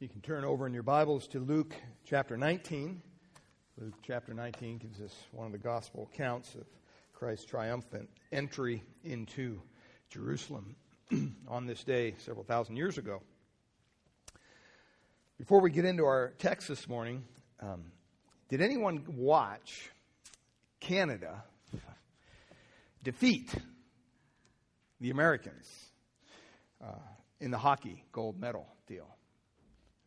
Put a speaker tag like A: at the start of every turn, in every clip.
A: You can turn over in your Bibles to Luke chapter 19. Luke chapter 19 gives us one of the gospel accounts of Christ's triumphant entry into Jerusalem on this day several thousand years ago. Before we get into our text this morning, um, did anyone watch Canada defeat the Americans uh, in the hockey gold medal deal?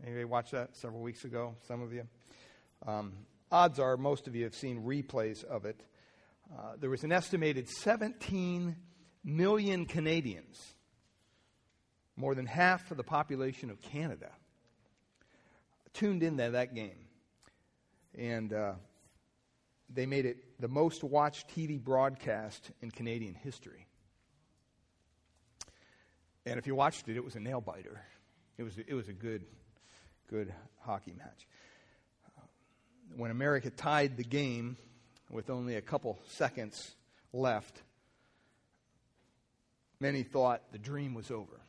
A: Anybody watched that several weeks ago? Some of you. Um, odds are most of you have seen replays of it. Uh, there was an estimated 17 million Canadians, more than half of the population of Canada, tuned into that game. And uh, they made it the most watched TV broadcast in Canadian history. And if you watched it, it was a nail biter. It was, it was a good, good hockey match. When America tied the game with only a couple seconds left, many thought the dream was over.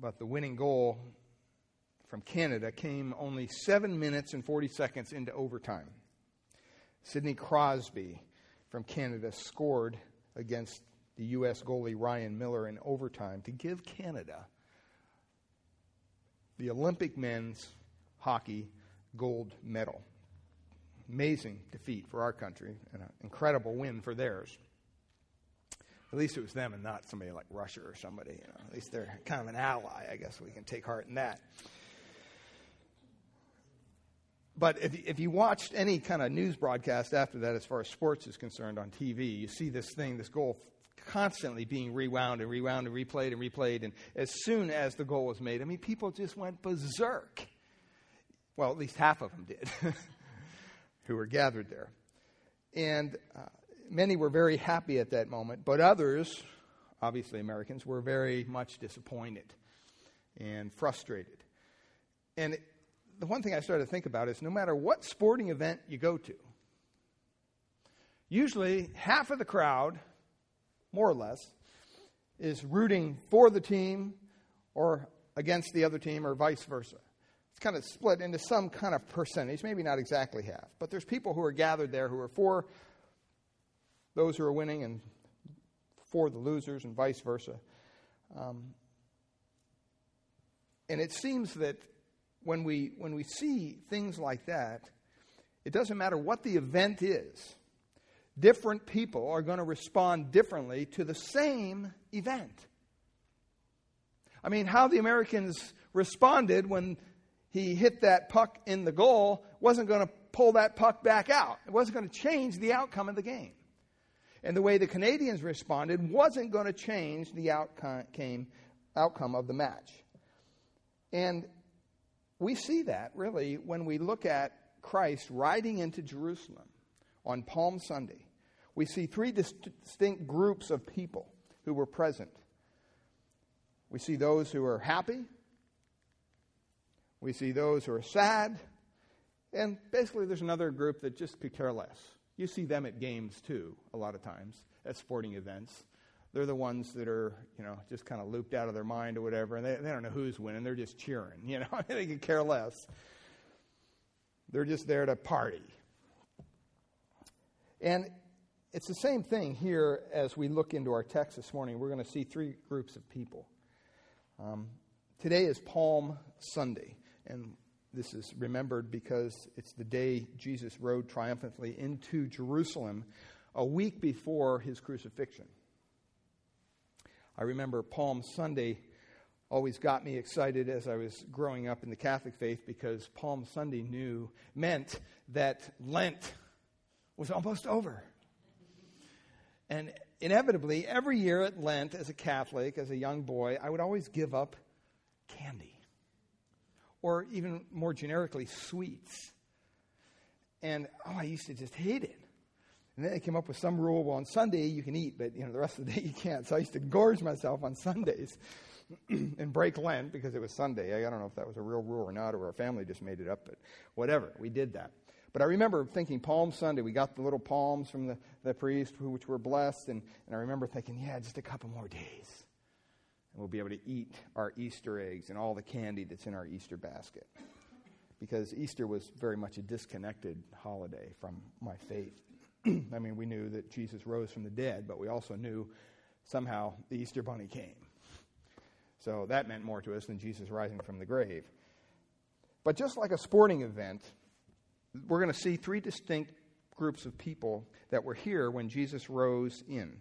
A: But the winning goal from Canada came only 7 minutes and 40 seconds into overtime. Sidney Crosby from Canada scored against the U.S. goalie Ryan Miller in overtime to give Canada the Olympic men's hockey gold medal. Amazing defeat for our country and an incredible win for theirs. At least it was them and not somebody like Russia or somebody. You know. At least they're kind of an ally. I guess we can take heart in that. But if, if you watched any kind of news broadcast after that, as far as sports is concerned on TV, you see this thing, this goal constantly being rewound and rewound and replayed and replayed. And as soon as the goal was made, I mean, people just went berserk. Well, at least half of them did, who were gathered there. And uh, many were very happy at that moment, but others, obviously Americans, were very much disappointed and frustrated. And it, the one thing I started to think about is no matter what sporting event you go to, usually half of the crowd more or less, is rooting for the team or against the other team or vice versa. It's kind of split into some kind of percentage, maybe not exactly half, but there's people who are gathered there who are for those who are winning and for the losers and vice versa. Um, and it seems that when we, when we see things like that, it doesn't matter what the event is different people are going to respond differently to the same event. I mean, how the Americans responded when he hit that puck in the goal wasn't going to pull that puck back out. It wasn't going to change the outcome of the game. And the way the Canadians responded wasn't going to change the outcome, outcome of the match. And we see that really when we look at Christ riding into Jerusalem on Palm Sunday we see three distinct groups of people who were present. We see those who are happy, we see those who are sad, and basically there's another group that just could care less. You see them at games too, a lot of times, at sporting events. They're the ones that are, you know, just kind of looped out of their mind or whatever, and they, they don't know who's winning. They're just cheering, you know, they could care less. They're just there to party. And it's the same thing here as we look into our text this morning. We're going to see three groups of people. Um, today is Palm Sunday, and this is remembered because it's the day Jesus rode triumphantly into Jerusalem a week before his crucifixion. I remember Palm Sunday always got me excited as I was growing up in the Catholic faith because Palm Sunday knew meant that Lent was almost over. And inevitably, every year at Lent, as a Catholic, as a young boy, I would always give up candy. Or even more generically, sweets. And oh, I used to just hate it. And then they came up with some rule well, on Sunday you can eat, but you know, the rest of the day you can't. So I used to gorge myself on Sundays and break Lent because it was Sunday. I don't know if that was a real rule or not, or our family just made it up, but whatever. We did that. But I remember thinking Palm Sunday, we got the little palms from the, the priest, which were blessed. And, and I remember thinking, yeah, just a couple more days. And we'll be able to eat our Easter eggs and all the candy that's in our Easter basket. Because Easter was very much a disconnected holiday from my faith. I mean, we knew that Jesus rose from the dead, but we also knew somehow the Easter bunny came. So that meant more to us than Jesus rising from the grave. But just like a sporting event, we're going to see three distinct groups of people that were here when Jesus rose in.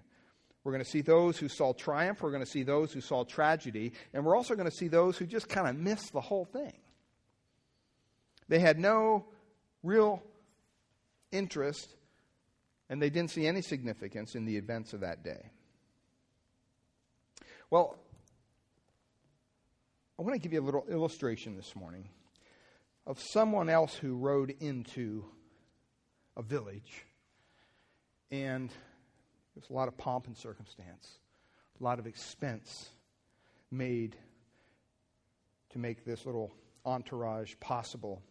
A: We're going to see those who saw triumph, we're going to see those who saw tragedy, and we're also going to see those who just kind of missed the whole thing. They had no real interest and they didn't see any significance in the events of that day. Well, I want to give you a little illustration this morning of someone else who rode into a village and there's a lot of pomp and circumstance, a lot of expense made to make this little entourage possible.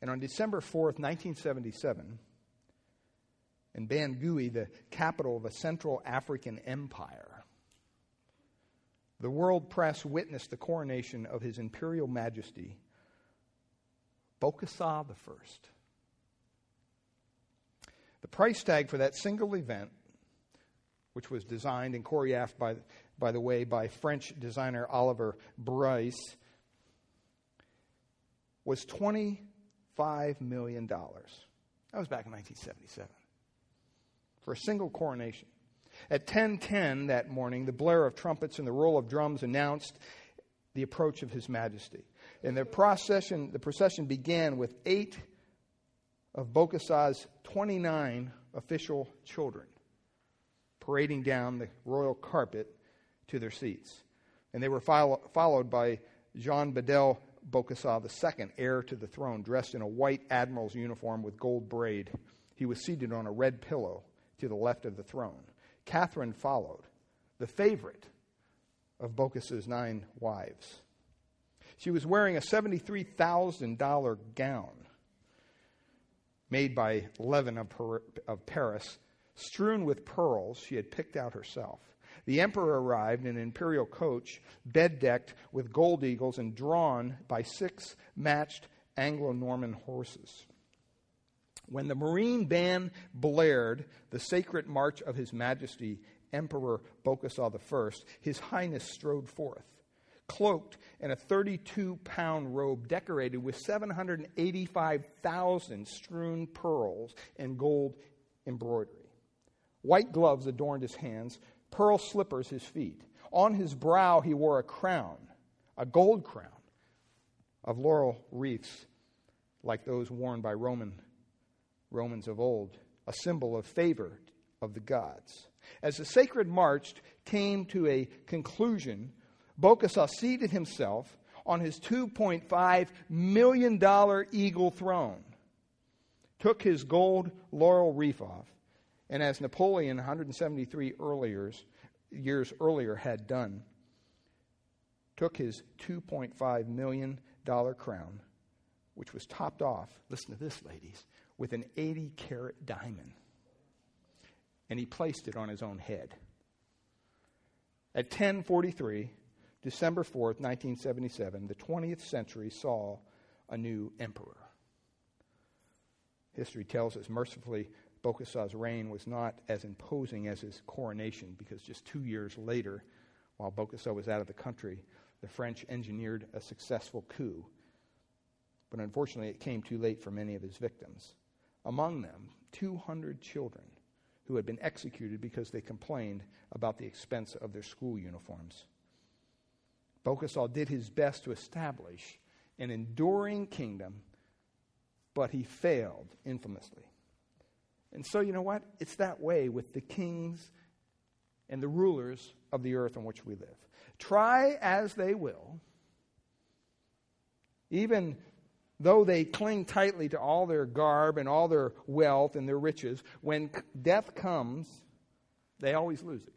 A: And on December 4th, 1977, in Bangui, the capital of a Central African empire. The world press witnessed the coronation of His Imperial Majesty, Bokassa I. The price tag for that single event, which was designed and choreographed, by, by the way, by French designer Oliver Brice, was $25 million. That was back in 1977 for a single coronation. At 10:10 that morning, the blare of trumpets and the roll of drums announced the approach of His Majesty. And the procession, the procession began with eight of Bokassa's 29 official children parading down the royal carpet to their seats. And they were follow, followed by Jean Bedel Bokassa II, heir to the throne, dressed in a white admiral's uniform with gold braid. He was seated on a red pillow to the left of the throne. Catherine followed, the favorite of Bokassa's nine wives. She was wearing a $73,000 gown made by Lanvin of, of Paris, strewn with pearls she had picked out herself. The emperor arrived in an imperial coach, bed decked with gold eagles and drawn by six matched Anglo Norman horses. When the Marine band blared the sacred march of His Majesty, Emperor Bokassa I, His Highness strode forth, cloaked in a 32 pound robe decorated with 785,000 strewn pearls and gold embroidery. White gloves adorned his hands, pearl slippers his feet. On his brow he wore a crown, a gold crown of laurel wreaths like those worn by Roman Romans of old, a symbol of favor of the gods. As the sacred march came to a conclusion, Bokassa seated himself on his $2.5 million eagle throne, took his gold laurel wreath off, and as Napoleon 173 earlier, years earlier had done, took his $2.5 million crown, which was topped off, listen to this, ladies, with an 80 carat diamond. And he placed it on his own head. At 1043, December 4th, 1977, the 20th century saw a new emperor. History tells us mercifully Bokassa's reign was not as imposing as his coronation because just two years later, while Bokassa was out of the country, the French engineered a successful coup. But unfortunately, it came too late for many of his victims among them 200 children who had been executed because they complained about the expense of their school uniforms. Bokassa did his best to establish an enduring kingdom, but he failed infamously. And so, you know what? It's that way with the kings and the rulers of the earth on which we live. Try as they will, even though they cling tightly to all their garb and all their wealth and their riches, when death comes, they always lose it.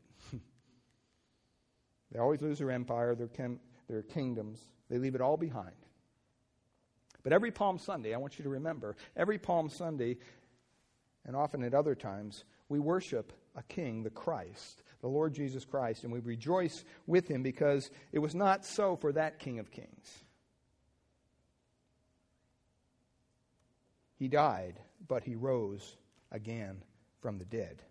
A: They always lose their empire, their, their kingdoms. They leave it all behind. But every Palm Sunday, I want you to remember, every Palm Sunday, and often at other times, we worship a king, the Christ, the Lord Jesus Christ, and we rejoice with him because it was not so for that King of Kings. He died, but he rose again from the dead.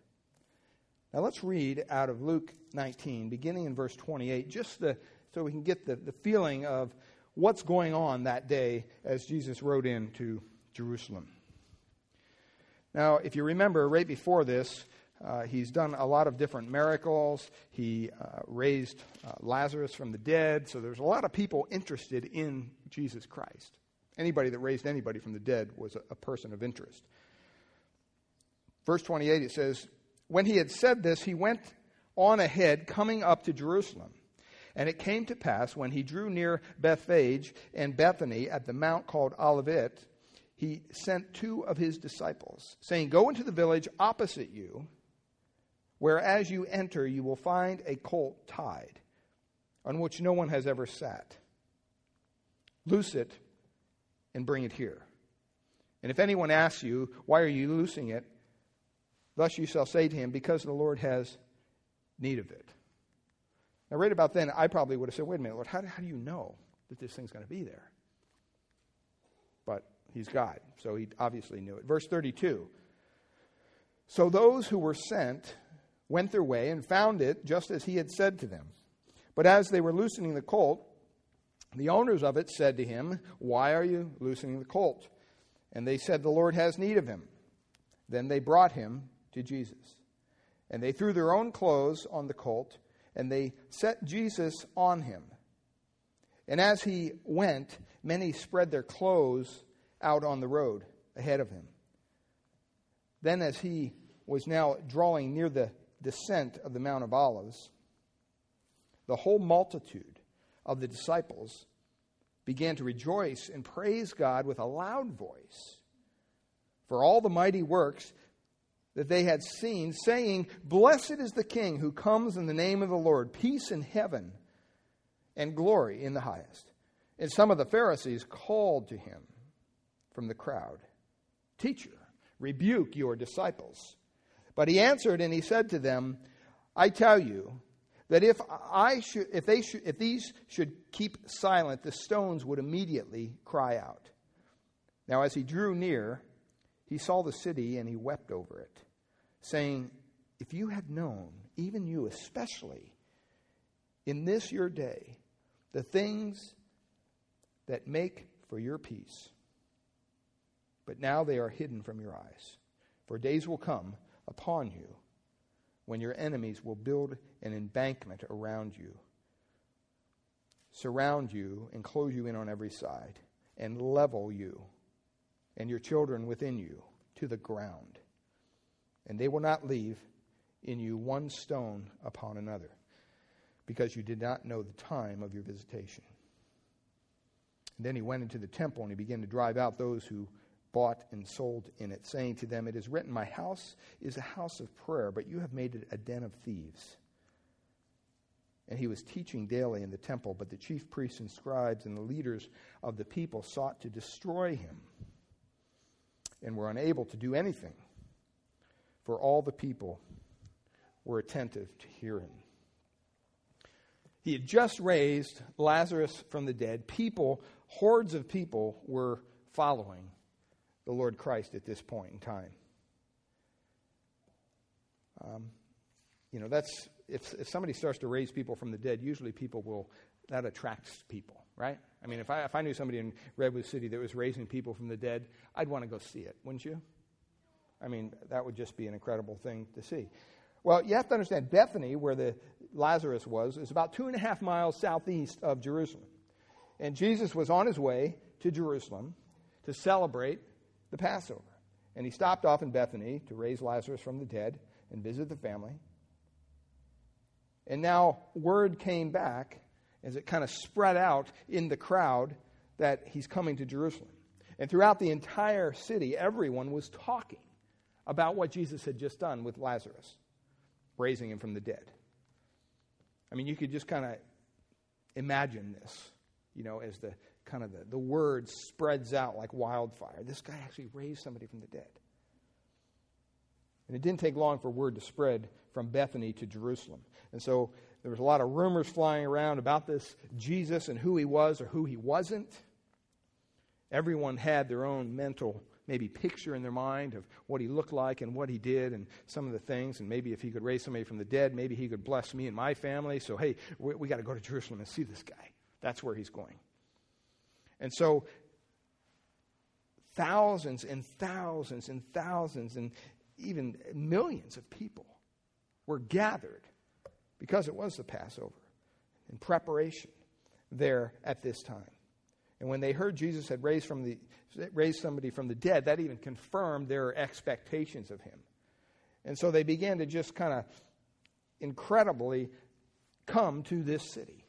A: Now let's read out of Luke 19, beginning in verse 28, just the, so we can get the, the feeling of what's going on that day as Jesus rode into Jerusalem. Now, if you remember, right before this, uh, he's done a lot of different miracles. He uh, raised uh, Lazarus from the dead. So there's a lot of people interested in Jesus Christ. Anybody that raised anybody from the dead was a, a person of interest. Verse 28, it says, When he had said this, he went on ahead, coming up to Jerusalem. And it came to pass, when he drew near Bethphage and Bethany at the mount called Olivet, he sent two of his disciples, saying, Go into the village opposite you, where as you enter you will find a colt tied, on which no one has ever sat. Loose it and bring it here. And if anyone asks you, Why are you loosing it? Thus you shall say to him, Because the Lord has need of it. Now, right about then, I probably would have said, Wait a minute, Lord, how, how do you know that this thing's going to be there? But he's God, so he obviously knew it. Verse 32 So those who were sent went their way and found it just as he had said to them. But as they were loosening the colt, the owners of it said to him, Why are you loosening the colt? And they said, The Lord has need of him. Then they brought him to Jesus. And they threw their own clothes on the colt, and they set Jesus on him. And as he went, many spread their clothes out on the road ahead of him. Then, as he was now drawing near the descent of the Mount of Olives, the whole multitude of the disciples began to rejoice and praise God with a loud voice for all the mighty works that they had seen, saying, Blessed is the King who comes in the name of the Lord, peace in heaven and glory in the highest. And some of the Pharisees called to him from the crowd, Teacher, rebuke your disciples. But he answered and he said to them, I tell you, that if I should, if they should, if these should keep silent, the stones would immediately cry out. Now, as he drew near, he saw the city and he wept over it, saying, If you had known, even you especially, in this your day, the things that make for your peace, but now they are hidden from your eyes. For days will come upon you when your enemies will build an embankment around you, surround you, and close you in on every side, and level you and your children within you to the ground. And they will not leave in you one stone upon another, because you did not know the time of your visitation. And then he went into the temple and he began to drive out those who bought and sold in it, saying to them, It is written, My house is a house of prayer, but you have made it a den of thieves. And he was teaching daily in the temple, but the chief priests and scribes and the leaders of the people sought to destroy him and were unable to do anything, for all the people were attentive to hear him. He had just raised Lazarus from the dead. People, hordes of people, were following the Lord Christ at this point in time. Um, you know, that's if, if somebody starts to raise people from the dead, usually people will that attracts people, right? I mean, if I if I knew somebody in Redwood City that was raising people from the dead, I'd want to go see it, wouldn't you? I mean, that would just be an incredible thing to see. Well, you have to understand Bethany, where the Lazarus was, is about two and a half miles southeast of Jerusalem. And Jesus was on his way to Jerusalem to celebrate the Passover. And he stopped off in Bethany to raise Lazarus from the dead and visit the family. And now word came back as it kind of spread out in the crowd that he's coming to Jerusalem. And throughout the entire city, everyone was talking about what Jesus had just done with Lazarus, raising him from the dead. I mean, you could just kind of imagine this, you know, as the kind of the, the word spreads out like wildfire. This guy actually raised somebody from the dead. And it didn't take long for word to spread from Bethany to Jerusalem. And so there was a lot of rumors flying around about this Jesus and who he was or who he wasn't. Everyone had their own mental, maybe picture in their mind of what he looked like and what he did and some of the things. And maybe if he could raise somebody from the dead, maybe he could bless me and my family. So, hey, we, we got to go to Jerusalem and see this guy. That's where he's going. And so, thousands and thousands and thousands and even millions of people were gathered because it was the Passover in preparation there at this time. And when they heard Jesus had raised, from the, raised somebody from the dead, that even confirmed their expectations of him. And so they began to just kind of incredibly come to this city.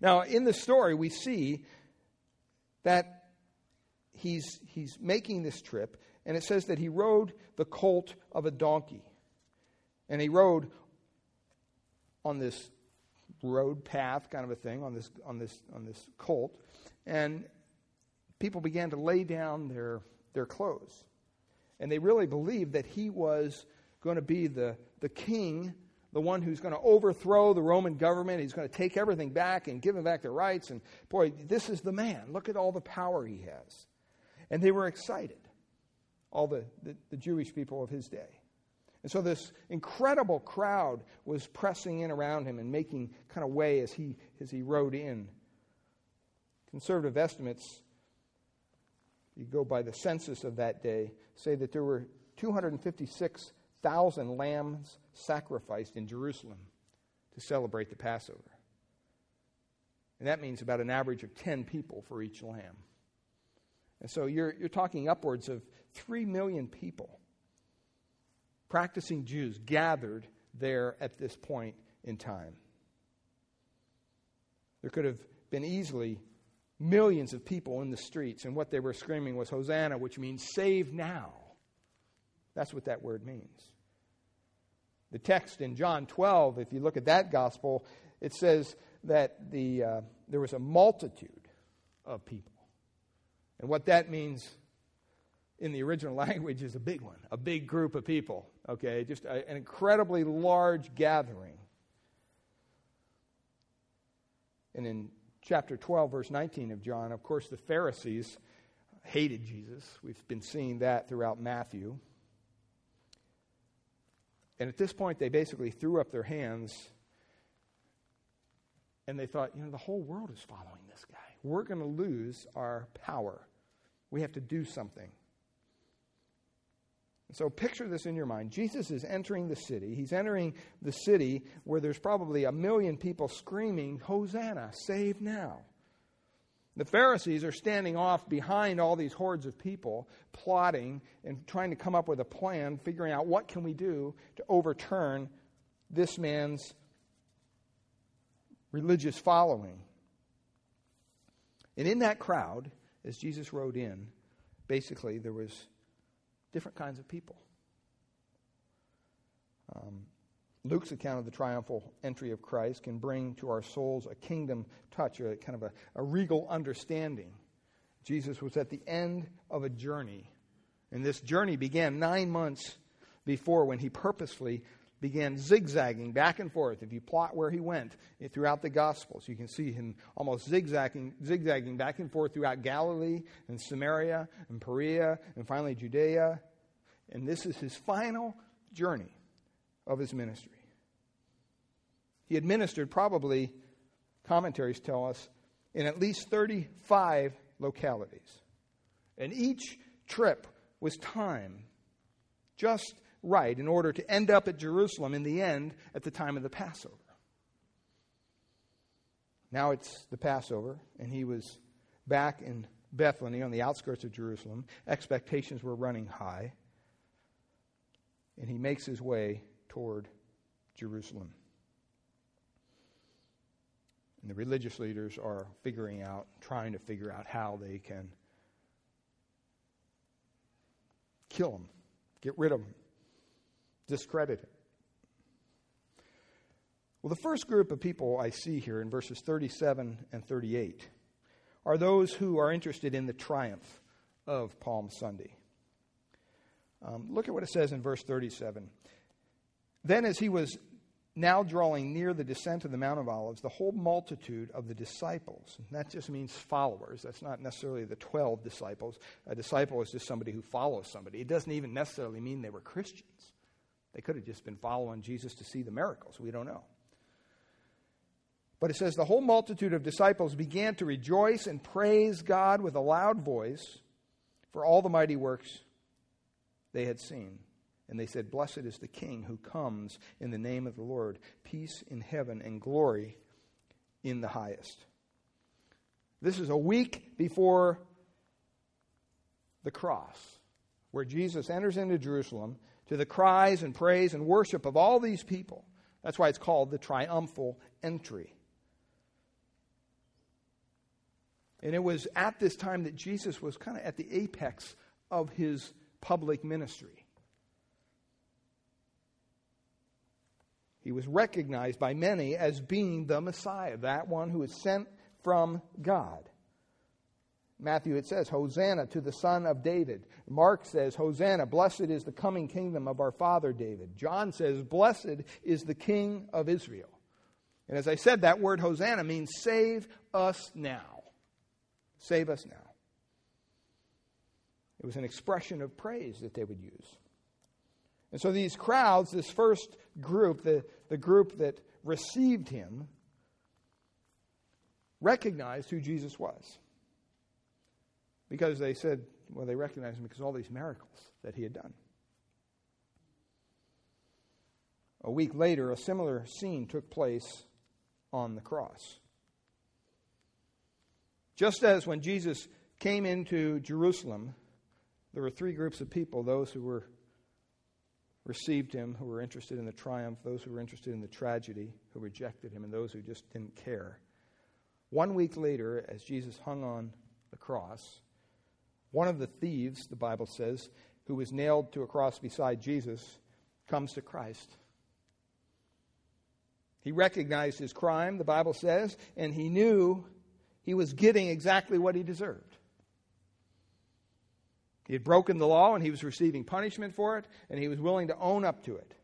A: Now, in the story, we see that he's, he's making this trip, and it says that he rode the colt of a donkey. And he rode on this road path kind of a thing on this on this on this colt and people began to lay down their their clothes. And they really believed that he was going to be the the king the one who's going to overthrow the roman government. He's going to take everything back and give them back their rights. And boy this is the man. Look at all the power he has. And they were excited all the, the, the jewish people of his day and so this incredible crowd was pressing in around him and making kind of way as he, as he rode in. Conservative estimates, you go by the census of that day, say that there were 256,000 lambs sacrificed in Jerusalem to celebrate the Passover. And that means about an average of 10 people for each lamb. And so you're, you're talking upwards of 3 million people practicing Jews gathered there at this point in time. There could have been easily millions of people in the streets, and what they were screaming was Hosanna, which means save now. That's what that word means. The text in John 12, if you look at that gospel, it says that the, uh, there was a multitude of people. And what that means in the original language is a big one, a big group of people, okay? Just a, an incredibly large gathering. And in chapter 12, verse 19 of John, of course, the Pharisees hated Jesus. We've been seeing that throughout Matthew. And at this point, they basically threw up their hands and they thought, you know, the whole world is following this guy. We're going to lose our power. We have to do something. So picture this in your mind. Jesus is entering the city. He's entering the city where there's probably a million people screaming, Hosanna, save now. The Pharisees are standing off behind all these hordes of people, plotting and trying to come up with a plan, figuring out what can we do to overturn this man's religious following. And in that crowd, as Jesus rode in, basically there was different kinds of people. Um, Luke's account of the triumphal entry of Christ can bring to our souls a kingdom touch, a kind of a, a regal understanding. Jesus was at the end of a journey, and this journey began nine months before when he purposefully began zigzagging back and forth. If you plot where he went throughout the Gospels, you can see him almost zigzagging, zigzagging back and forth throughout Galilee and Samaria and Perea and finally Judea. And this is his final journey of his ministry. He administered probably, commentaries tell us, in at least 35 localities. And each trip was timed just right in order to end up at Jerusalem in the end at the time of the Passover. Now it's the Passover, and he was back in Bethany on the outskirts of Jerusalem. Expectations were running high. And he makes his way toward Jerusalem. And the religious leaders are figuring out, trying to figure out how they can kill him, get rid of him discredit. Well, the first group of people I see here in verses 37 and 38 are those who are interested in the triumph of Palm Sunday. Um, look at what it says in verse 37. Then, as he was now drawing near the descent of the Mount of Olives, the whole multitude of the disciples, that just means followers. That's not necessarily the 12 disciples. A disciple is just somebody who follows somebody. It doesn't even necessarily mean they were Christians. They could have just been following Jesus to see the miracles. We don't know. But it says, the whole multitude of disciples began to rejoice and praise God with a loud voice for all the mighty works they had seen. And they said, Blessed is the King who comes in the name of the Lord, peace in heaven and glory in the highest. This is a week before the cross, where Jesus enters into Jerusalem to the cries and praise and worship of all these people. That's why it's called the triumphal entry. And it was at this time that Jesus was kind of at the apex of his public ministry. He was recognized by many as being the Messiah, that one who is sent from God. Matthew, it says, Hosanna to the Son of David. Mark says, Hosanna, blessed is the coming kingdom of our father David. John says, Blessed is the King of Israel. And as I said, that word Hosanna means save us now. Save us now. It was an expression of praise that they would use. And so these crowds, this first group, the, the group that received him, recognized who Jesus was. Because they said, well, they recognized him because all these miracles that he had done. A week later, a similar scene took place on the cross. Just as when Jesus came into Jerusalem, there were three groups of people those who were received him, who were interested in the triumph, those who were interested in the tragedy, who rejected him, and those who just didn't care. One week later, as Jesus hung on the cross, one of the thieves, the Bible says, who was nailed to a cross beside Jesus, comes to Christ. He recognized his crime, the Bible says, and he knew he was getting exactly what he deserved. He had broken the law and he was receiving punishment for it, and he was willing to own up to it.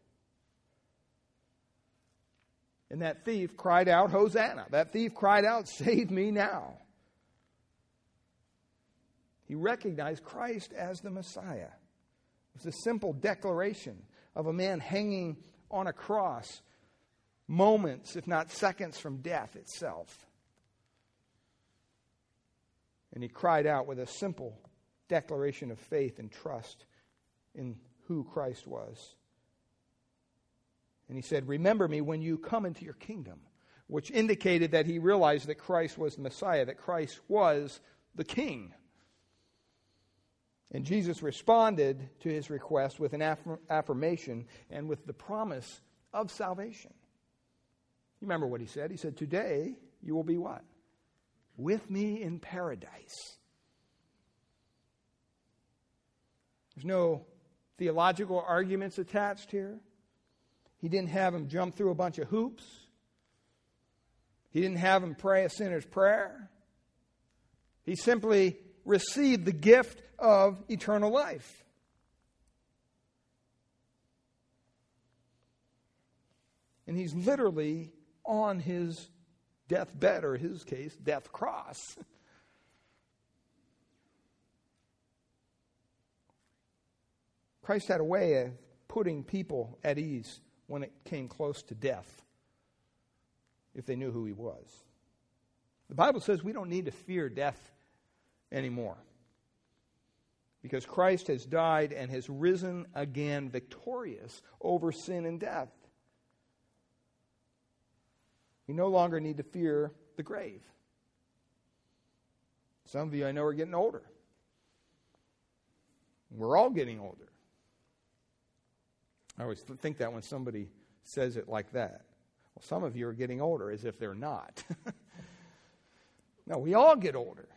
A: And that thief cried out, Hosanna. That thief cried out, Save me now. He recognized Christ as the Messiah. It was a simple declaration of a man hanging on a cross, moments, if not seconds, from death itself. And he cried out with a simple declaration of faith and trust in who Christ was. And he said, Remember me when you come into your kingdom, which indicated that he realized that Christ was the Messiah, that Christ was the King. And Jesus responded to his request with an affirmation and with the promise of salvation. You remember what he said? He said, Today you will be what? With me in paradise. There's no theological arguments attached here. He didn't have him jump through a bunch of hoops. He didn't have him pray a sinner's prayer. He simply received the gift of eternal life. And he's literally on his deathbed, or his case, death cross. Christ had a way of putting people at ease when it came close to death, if they knew who he was. The Bible says we don't need to fear death anymore because Christ has died and has risen again victorious over sin and death. We no longer need to fear the grave. Some of you I know are getting older. We're all getting older. I always think that when somebody says it like that. Well, some of you are getting older as if they're not. no, we all get older.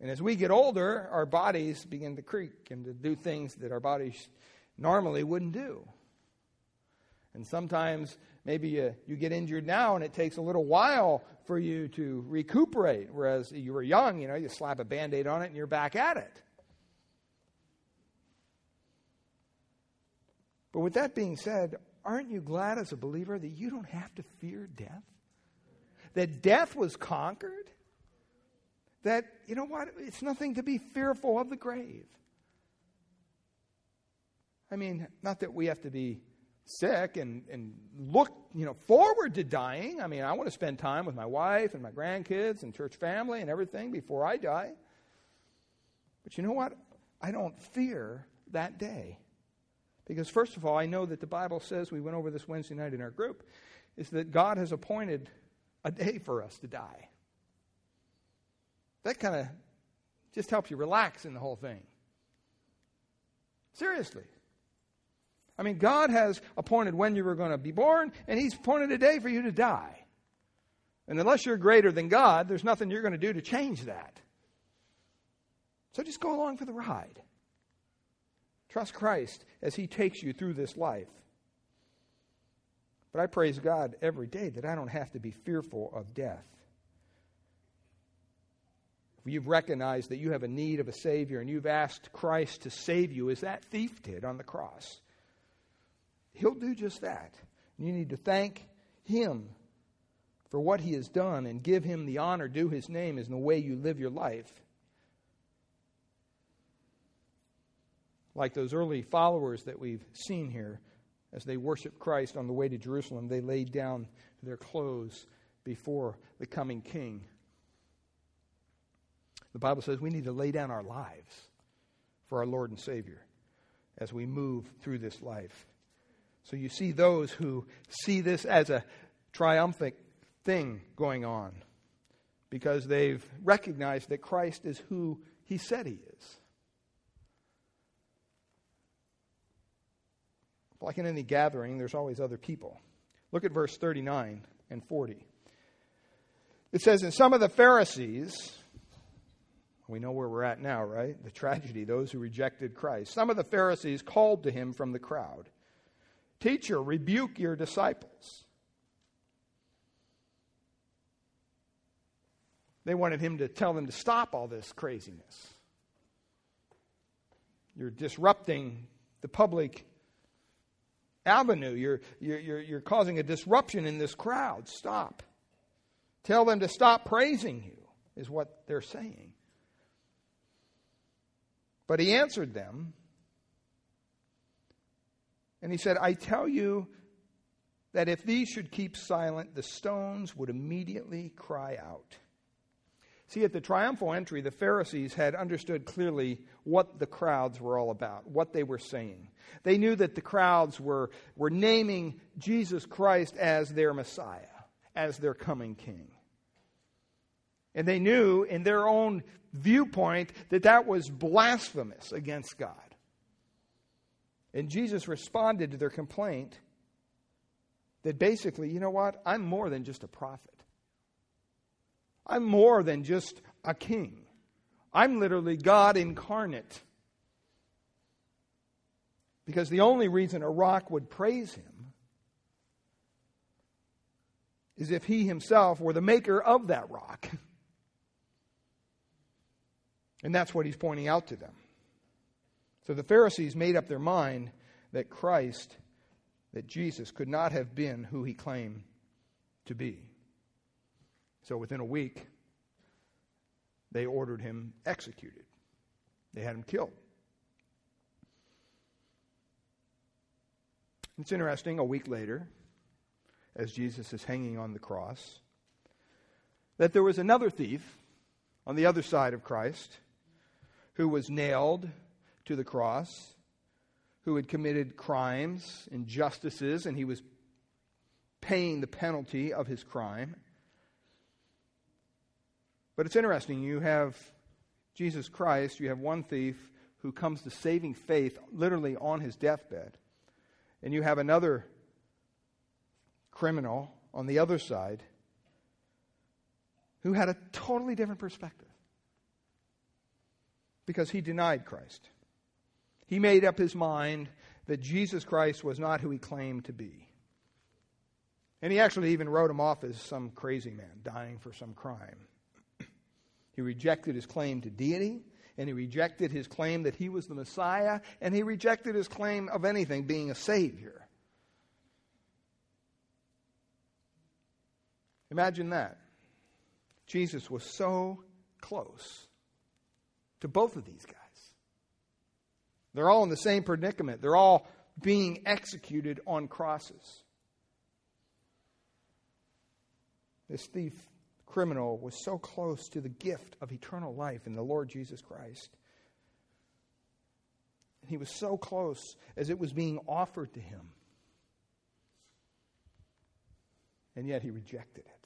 A: And as we get older, our bodies begin to creak and to do things that our bodies normally wouldn't do. And sometimes maybe you, you, get injured now and it takes a little while for you to recuperate. Whereas you were young, you know, you slap a band aid on it and you're back at it. But with that being said, aren't you glad as a believer that you don't have to fear death? That death was conquered? That, you know what? It's nothing to be fearful of the grave. I mean, not that we have to be sick and, and look you know forward to dying. I mean i want to spend time with my wife and my grandkids and church family and everything before i die. But you know what? I don't fear that day. Because first of all i know that the bible says we went over this wednesday night in our group is that god has appointed a day for us to die that kind of just helps you relax in the whole thing seriously I mean, God has appointed when you were going to be born, and He's appointed a day for you to die. And unless you're greater than God, there's nothing you're going to do to change that. So just go along for the ride. Trust Christ as He takes you through this life. But I praise God every day that I don't have to be fearful of death. If you've recognized that you have a need of a Savior and you've asked Christ to save you, as that thief did on the cross, He'll do just that. You need to thank Him for what He has done and give Him the honor due His name is in the way you live your life. Like those early followers that we've seen here, as they worshiped Christ on the way to Jerusalem, they laid down their clothes before the coming King. The Bible says we need to lay down our lives for our Lord and Savior as we move through this life. So you see those who see this as a triumphant thing going on because they've recognized that Christ is who he said he is. Like in any gathering, there's always other people. Look at verse 39 and 40. It says, And some of the Pharisees, we know where we're at now, right? The tragedy, those who rejected Christ. Some of the Pharisees called to him from the crowd Teacher, rebuke your disciples. They wanted him to tell them to stop all this craziness. You're disrupting the public avenue. You're, you're, you're, causing a disruption in this crowd. Stop. Tell them to stop praising you, is what they're saying. But he answered them and he said, I tell you that if these should keep silent, the stones would immediately cry out. See, at the triumphal entry, the Pharisees had understood clearly what the crowds were all about, what they were saying. They knew that the crowds were, were naming Jesus Christ as their Messiah, as their coming King. And they knew in their own viewpoint that that was blasphemous against God. And Jesus responded to their complaint that basically, you know what? I'm more than just a prophet. I'm more than just a king. I'm literally God incarnate. Because the only reason a rock would praise him is if he himself were the maker of that rock. And that's what he's pointing out to them. So the Pharisees made up their mind that Christ, that Jesus, could not have been who he claimed to be. So within a week, they ordered him executed, they had him killed. It's interesting, a week later, as Jesus is hanging on the cross, that there was another thief on the other side of Christ who was nailed to the cross who had committed crimes, injustices, and he was paying the penalty of his crime. But it's interesting. You have Jesus Christ, you have one thief who comes to saving faith literally on his deathbed. And you have another criminal on the other side who had a totally different perspective because he denied Christ. He made up his mind that Jesus Christ was not who he claimed to be. And he actually even wrote him off as some crazy man dying for some crime. he rejected his claim to deity, and he rejected his claim that he was the Messiah, and he rejected his claim of anything being a Savior. Imagine that. Jesus was so close to both of these guys. They're all in the same predicament, they're all being executed on crosses. This thief criminal was so close to the gift of eternal life in the Lord Jesus Christ. He was so close as it was being offered to him. And yet he rejected it.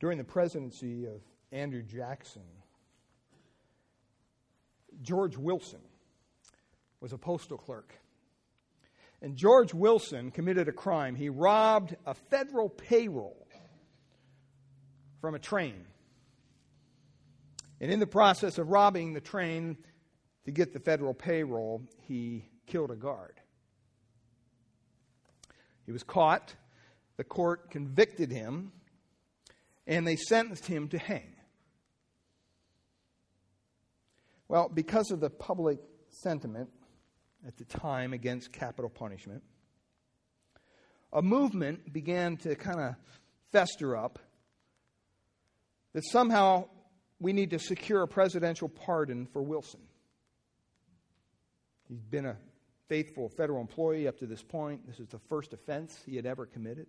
A: During the presidency of Andrew Jackson, George Wilson was a postal clerk. And George Wilson committed a crime. He robbed a federal payroll from a train. And in the process of robbing the train to get the federal payroll, he killed a guard. He was caught. The court convicted him and they sentenced him to hang. Well, because of the public sentiment at the time against capital punishment, a movement began to kind of fester up that somehow we need to secure a presidential pardon for Wilson. He's been a faithful federal employee up to this point. This is the first offense he had ever committed.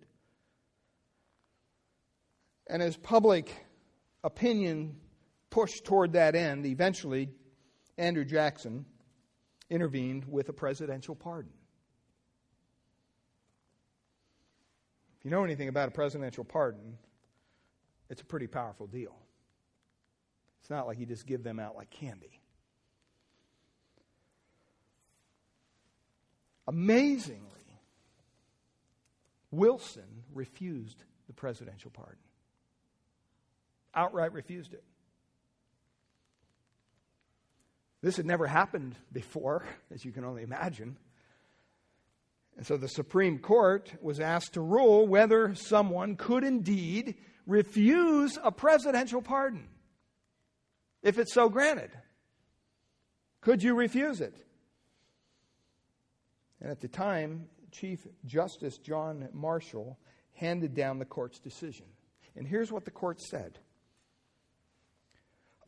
A: And as public opinion pushed toward that end, eventually Andrew Jackson intervened with a presidential pardon. If you know anything about a presidential pardon, it's a pretty powerful deal. It's not like you just give them out like candy. Amazingly, Wilson refused the presidential pardon outright refused it. This had never happened before, as you can only imagine. And so the Supreme Court was asked to rule whether someone could indeed refuse a presidential pardon if it's so granted. Could you refuse it? And at the time, Chief Justice John Marshall handed down the court's decision. And here's what the court said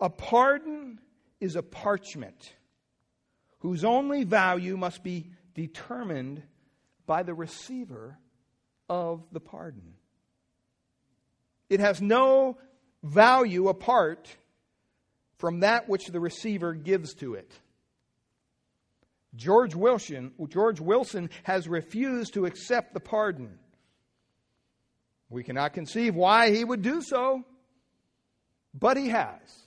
A: a pardon is a parchment whose only value must be determined by the receiver of the pardon. It has no value apart from that which the receiver gives to it. George Wilson, George Wilson has refused to accept the pardon. We cannot conceive why he would do so, but he has.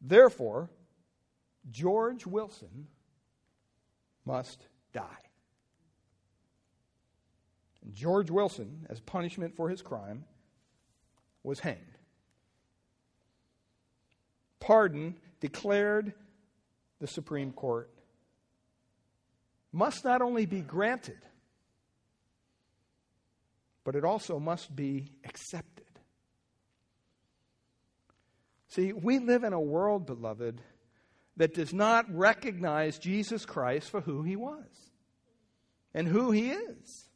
A: Therefore, George Wilson must die. And George Wilson, as punishment for his crime, was hanged. Pardon declared the Supreme Court must not only be granted, but it also must be accepted. See, we live in a world, beloved, that does not recognize Jesus Christ for who he was and who he is.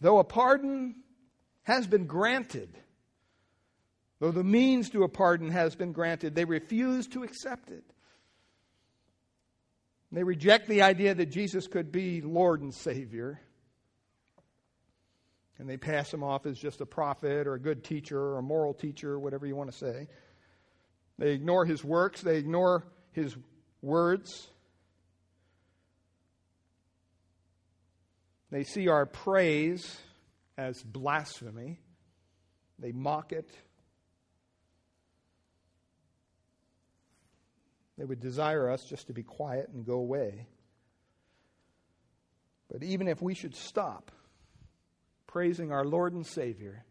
A: Though a pardon has been granted, though the means to a pardon has been granted, they refuse to accept it. They reject the idea that Jesus could be Lord and Savior. And they pass him off as just a prophet or a good teacher or a moral teacher, whatever you want to say. They ignore his works, they ignore his words. They see our praise as blasphemy. They mock it. They would desire us just to be quiet and go away. But even if we should stop, praising our Lord and Savior,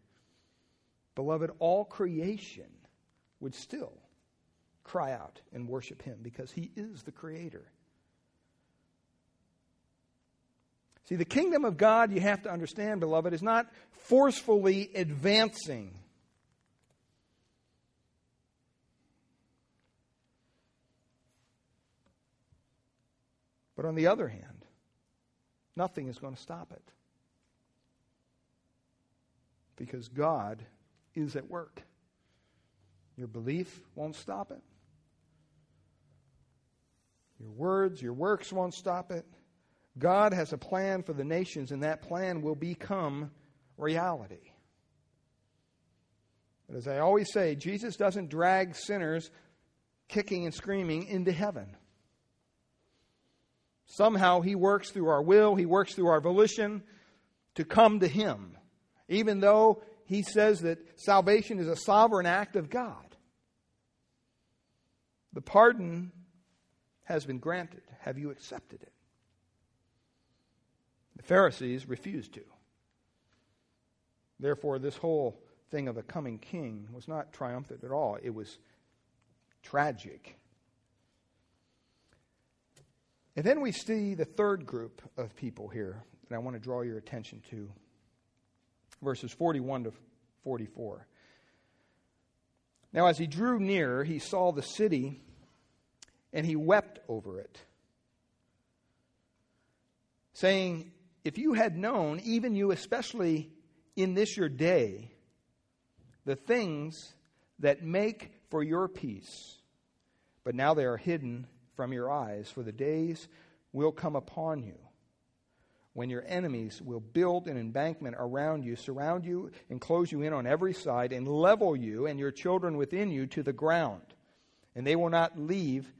A: beloved, all creation would still cry out and worship Him because He is the Creator. See, the kingdom of God, you have to understand, beloved, is not forcefully advancing. But on the other hand, nothing is going to stop it. Because God is at work. Your belief won't stop it. Your words, your works won't stop it. God has a plan for the nations, and that plan will become reality. But as I always say, Jesus doesn't drag sinners kicking and screaming into heaven. Somehow he works through our will, he works through our volition to come to him, even though he says that salvation is a sovereign act of God. The pardon has been granted. Have you accepted it? The Pharisees refused to. Therefore, this whole thing of a coming king was not triumphant at all, it was tragic. And then we see the third group of people here that I want to draw your attention to verses 41 to 44. Now, as he drew near, he saw the city and he wept over it, saying, If you had known, even you especially in this your day, the things that make for your peace, but now they are hidden from your eyes, for the days will come upon you when your enemies will build an embankment around you, surround you, and close you in on every side, and level you and your children within you to the ground. And they will not leave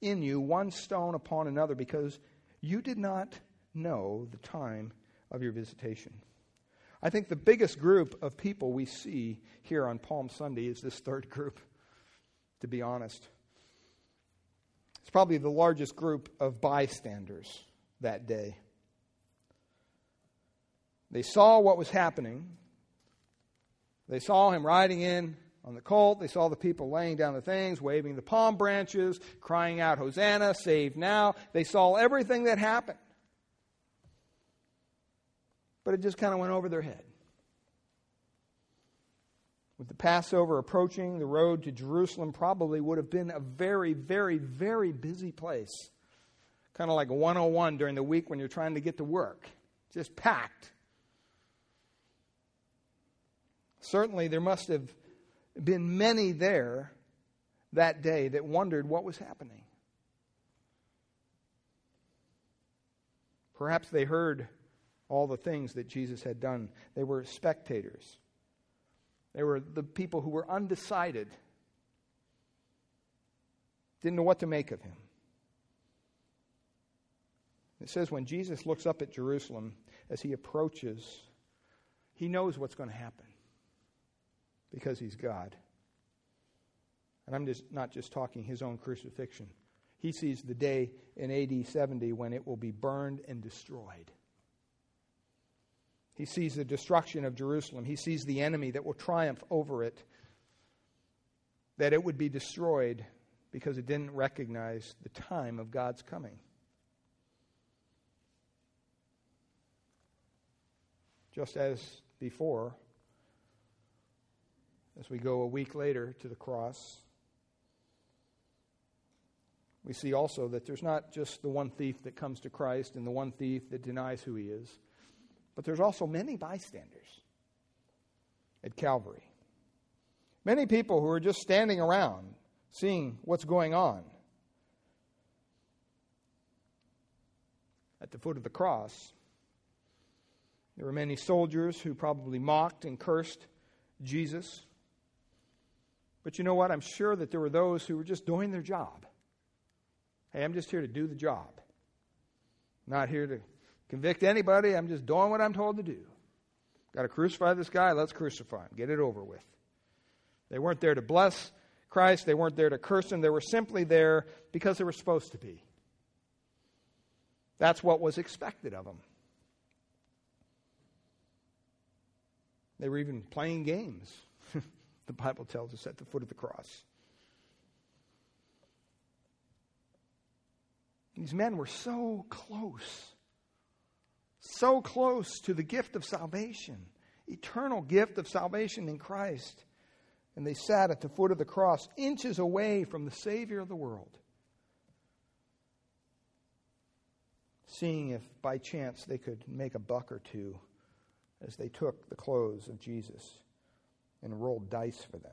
A: in you one stone upon another, because you did not know the time of your visitation. I think the biggest group of people we see here on Palm Sunday is this third group, to be honest. It's probably the largest group of bystanders that day. They saw what was happening. They saw him riding in on the colt. They saw the people laying down the things, waving the palm branches, crying out, Hosanna, save now. They saw everything that happened. But it just kind of went over their head. With the Passover approaching, the road to Jerusalem probably would have been a very, very, very busy place. Kind of like 101 during the week when you're trying to get to work. Just packed. Certainly, there must have been many there that day that wondered what was happening. Perhaps they heard all the things that Jesus had done. They were spectators, they were the people who were undecided, didn't know what to make of him. It says when Jesus looks up at Jerusalem as he approaches, he knows what's going to happen because he's God. And I'm just not just talking his own crucifixion. He sees the day in AD 70 when it will be burned and destroyed. He sees the destruction of Jerusalem. He sees the enemy that will triumph over it, that it would be destroyed because it didn't recognize the time of God's coming. Just as before, as we go a week later to the cross, we see also that there's not just the one thief that comes to Christ and the one thief that denies who he is, but there's also many bystanders at Calvary. Many people who are just standing around seeing what's going on. At the foot of the cross, there were many soldiers who probably mocked and cursed Jesus. But you know what? I'm sure that there were those who were just doing their job. Hey, I'm just here to do the job. Not here to convict anybody. I'm just doing what I'm told to do. Got to crucify this guy? Let's crucify him. Get it over with. They weren't there to bless Christ. They weren't there to curse him. They were simply there because they were supposed to be. That's what was expected of them. They were even playing games the Bible tells us, at the foot of the cross. These men were so close, so close to the gift of salvation, eternal gift of salvation in Christ. And they sat at the foot of the cross, inches away from the Savior of the world, seeing if by chance they could make a buck or two as they took the clothes of Jesus and rolled dice for them.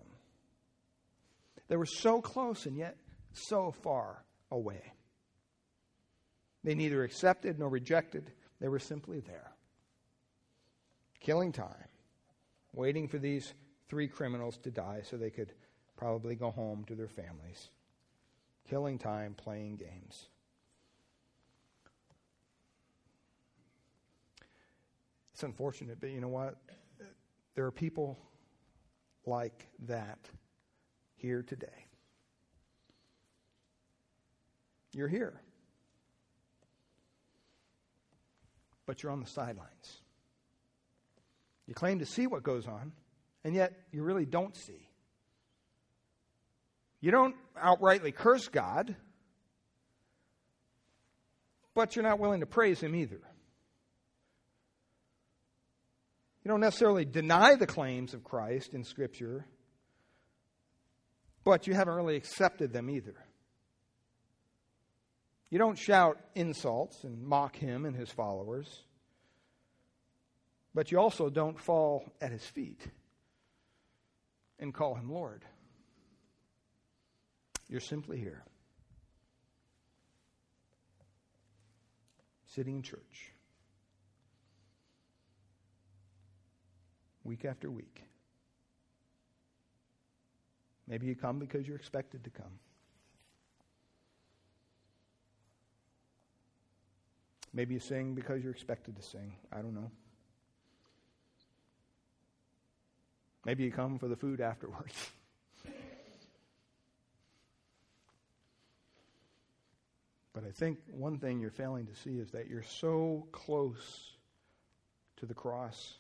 A: They were so close and yet so far away. They neither accepted nor rejected, they were simply there, killing time, waiting for these three criminals to die so they could probably go home to their families, killing time, playing games. It's unfortunate, but you know what? There are people like that here today. You're here. But you're on the sidelines. You claim to see what goes on, and yet you really don't see. You don't outrightly curse God, but you're not willing to praise Him either. You don't necessarily deny the claims of Christ in Scripture, but you haven't really accepted them either. You don't shout insults and mock him and his followers, but you also don't fall at his feet and call him Lord. You're simply here, sitting in church. Week after week. Maybe you come because you're expected to come. Maybe you sing because you're expected to sing. I don't know. Maybe you come for the food afterwards. but I think one thing you're failing to see is that you're so close to the cross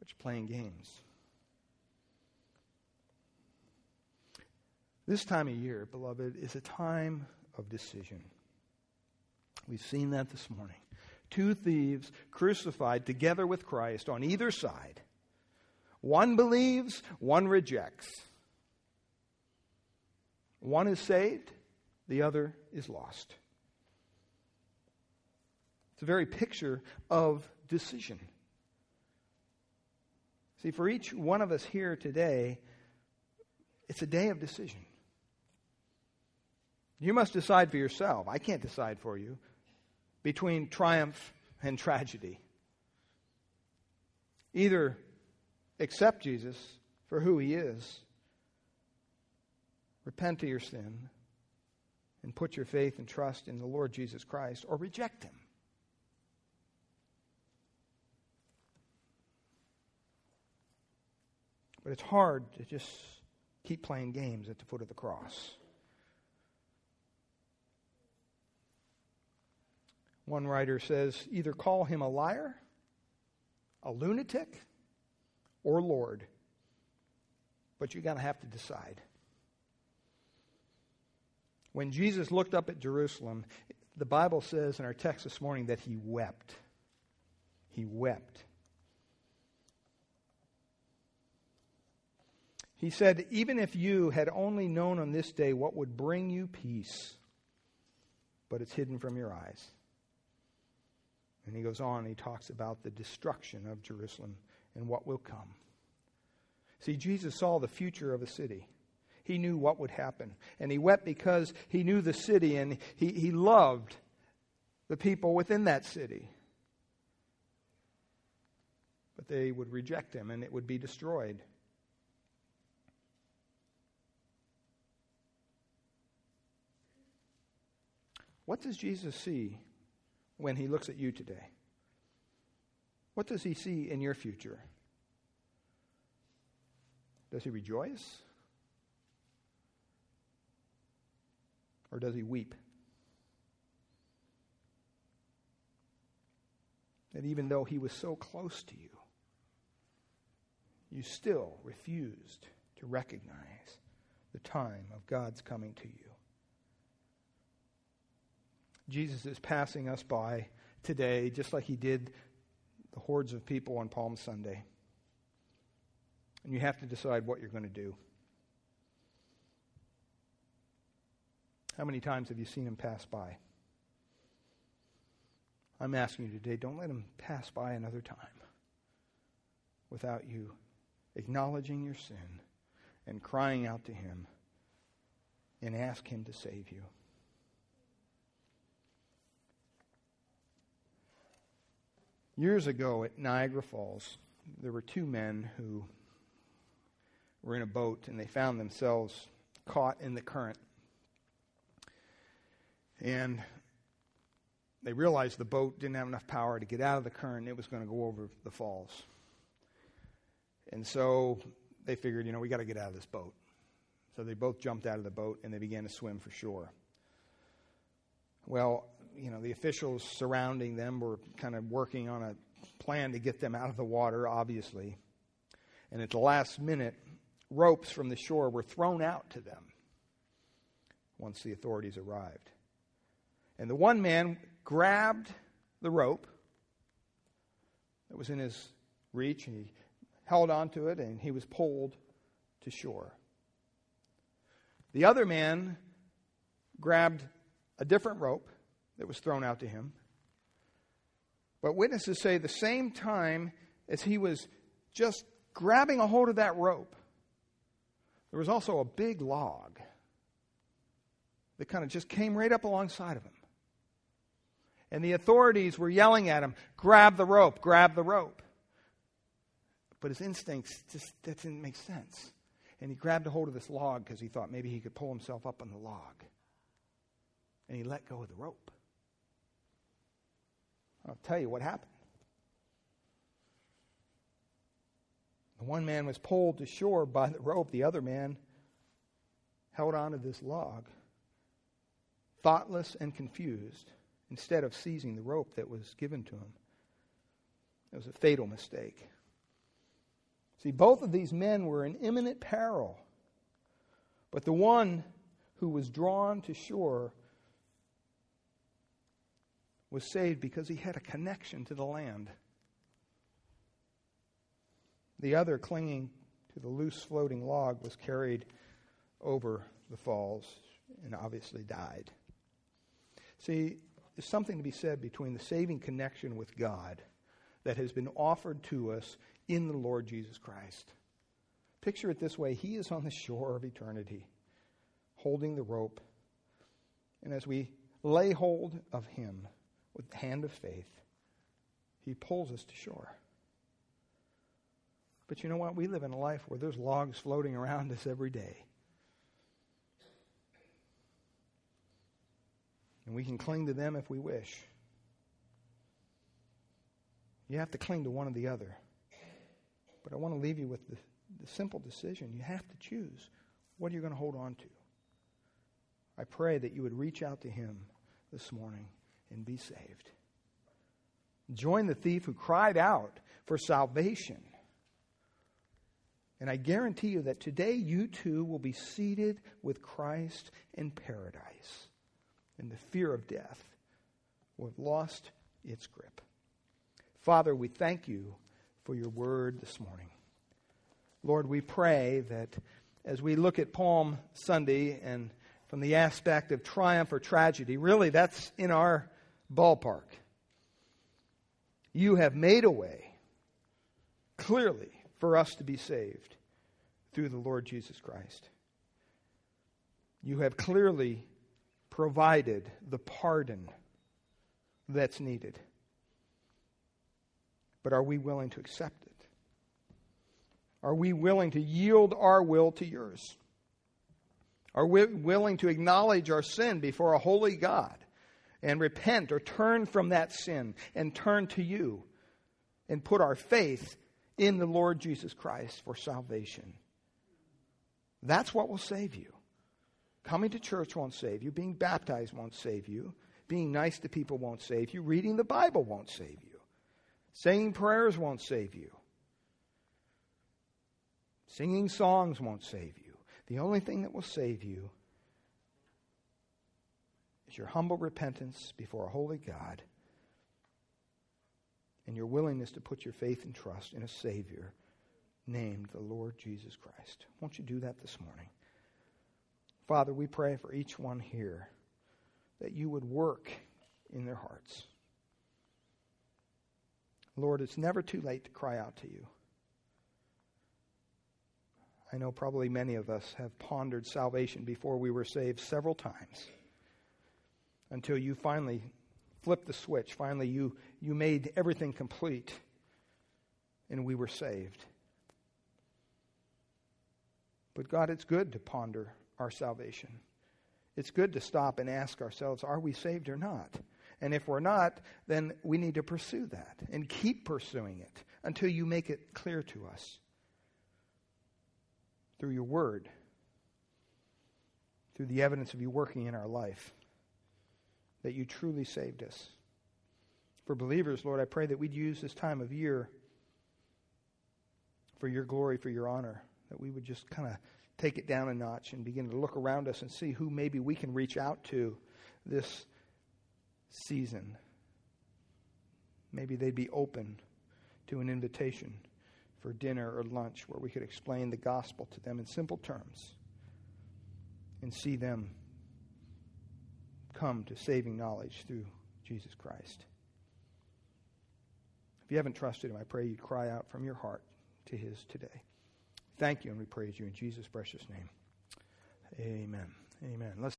A: but you're playing games. This time of year, beloved, is a time of decision. We've seen that this morning. Two thieves crucified together with Christ on either side. One believes, one rejects. One is saved, the other is lost. It's a very picture of decision. See, for each one of us here today, it's a day of decision. You must decide for yourself. I can't decide for you between triumph and tragedy. Either accept Jesus for who he is, repent of your sin, and put your faith and trust in the Lord Jesus Christ, or reject him. But it's hard to just keep playing games at the foot of the cross. One writer says either call him a liar, a lunatic, or Lord. But you're going to have to decide. When Jesus looked up at Jerusalem, the Bible says in our text this morning that he wept. He wept. He said, Even if you had only known on this day what would bring you peace, but it's hidden from your eyes. And he goes on, he talks about the destruction of Jerusalem and what will come. See, Jesus saw the future of a city. He knew what would happen. And he wept because he knew the city and he, he loved the people within that city. But they would reject him and it would be destroyed. What does Jesus see when he looks at you today? What does he see in your future? Does he rejoice? Or does he weep? That even though he was so close to you, you still refused to recognize the time of God's coming to you. Jesus is passing us by today, just like he did the hordes of people on Palm Sunday. And you have to decide what you're going to do. How many times have you seen him pass by? I'm asking you today, don't let him pass by another time without you acknowledging your sin and crying out to him and ask him to save you. Years ago at Niagara Falls, there were two men who were in a boat and they found themselves caught in the current. And they realized the boat didn't have enough power to get out of the current, it was going to go over the falls. And so they figured, you know, we got to get out of this boat. So they both jumped out of the boat and they began to swim for shore. Well, you know, the officials surrounding them were kind of working on a plan to get them out of the water, obviously. And at the last minute, ropes from the shore were thrown out to them once the authorities arrived. And the one man grabbed the rope that was in his reach and he held onto it and he was pulled to shore. The other man grabbed a different rope that was thrown out to him. But witnesses say the same time as he was just grabbing a hold of that rope, there was also a big log that kind of just came right up alongside of him. And the authorities were yelling at him, grab the rope, grab the rope. But his instincts just that didn't make sense. And he grabbed a hold of this log because he thought maybe he could pull himself up on the log. And he let go of the rope. I'll tell you what happened. The one man was pulled to shore by the rope, the other man held onto this log, thoughtless and confused, instead of seizing the rope that was given to him. It was a fatal mistake. See, both of these men were in imminent peril. But the one who was drawn to shore was saved because he had a connection to the land. The other, clinging to the loose floating log, was carried over the falls and obviously died. See, there's something to be said between the saving connection with God that has been offered to us in the Lord Jesus Christ. Picture it this way He is on the shore of eternity, holding the rope. And as we lay hold of Him with the hand of faith, He pulls us to shore. But you know what? We live in a life where there's logs floating around us every day. And we can cling to them if we wish. You have to cling to one or the other. But I want to leave you with the, the simple decision. You have to choose what you're going to hold on to. I pray that you would reach out to him this morning and be saved. Join the thief who cried out for salvation. And I guarantee you that today you too will be seated with Christ in paradise. And the fear of death will have lost its grip. Father, we thank you for your word this morning. Lord, we pray that as we look at Palm Sunday and from the aspect of triumph or tragedy, really that's in our ballpark. You have made a way clearly for us to be saved through the Lord Jesus Christ. You have clearly provided the pardon that's needed. But are we willing to accept it? Are we willing to yield our will to yours? Are we willing to acknowledge our sin before a holy God and repent or turn from that sin and turn to you and put our faith in the Lord Jesus Christ for salvation? That's what will save you. Coming to church won't save you. Being baptized won't save you. Being nice to people won't save you. Reading the Bible won't save you. Saying prayers won't save you. Singing songs won't save you. The only thing that will save you is your humble repentance before a holy God and your willingness to put your faith and trust in a Savior named the Lord Jesus Christ. Won't you do that this morning? Father, we pray for each one here that you would work in their hearts. Lord, it's never too late to cry out to you. I know probably many of us have pondered salvation before we were saved several times until you finally flipped the switch. Finally, you, you made everything complete and we were saved. But God, it's good to ponder our salvation. It's good to stop and ask ourselves, are we saved or not? And if we're not, then we need to pursue that and keep pursuing it until you make it clear to us through your word, through the evidence of you working in our life, that you truly saved us. For believers, Lord, I pray that we'd use this time of year for your glory, for your honor, that we would just kind of take it down a notch and begin to look around us and see who maybe we can reach out to this season. Maybe they'd be open to an invitation for dinner or lunch where we could explain the gospel to them in simple terms and see them come to saving knowledge through Jesus Christ. If you haven't trusted him, I pray you'd cry out from your heart to his today. Thank you, and we praise you in Jesus' precious name. Amen. Amen. Let's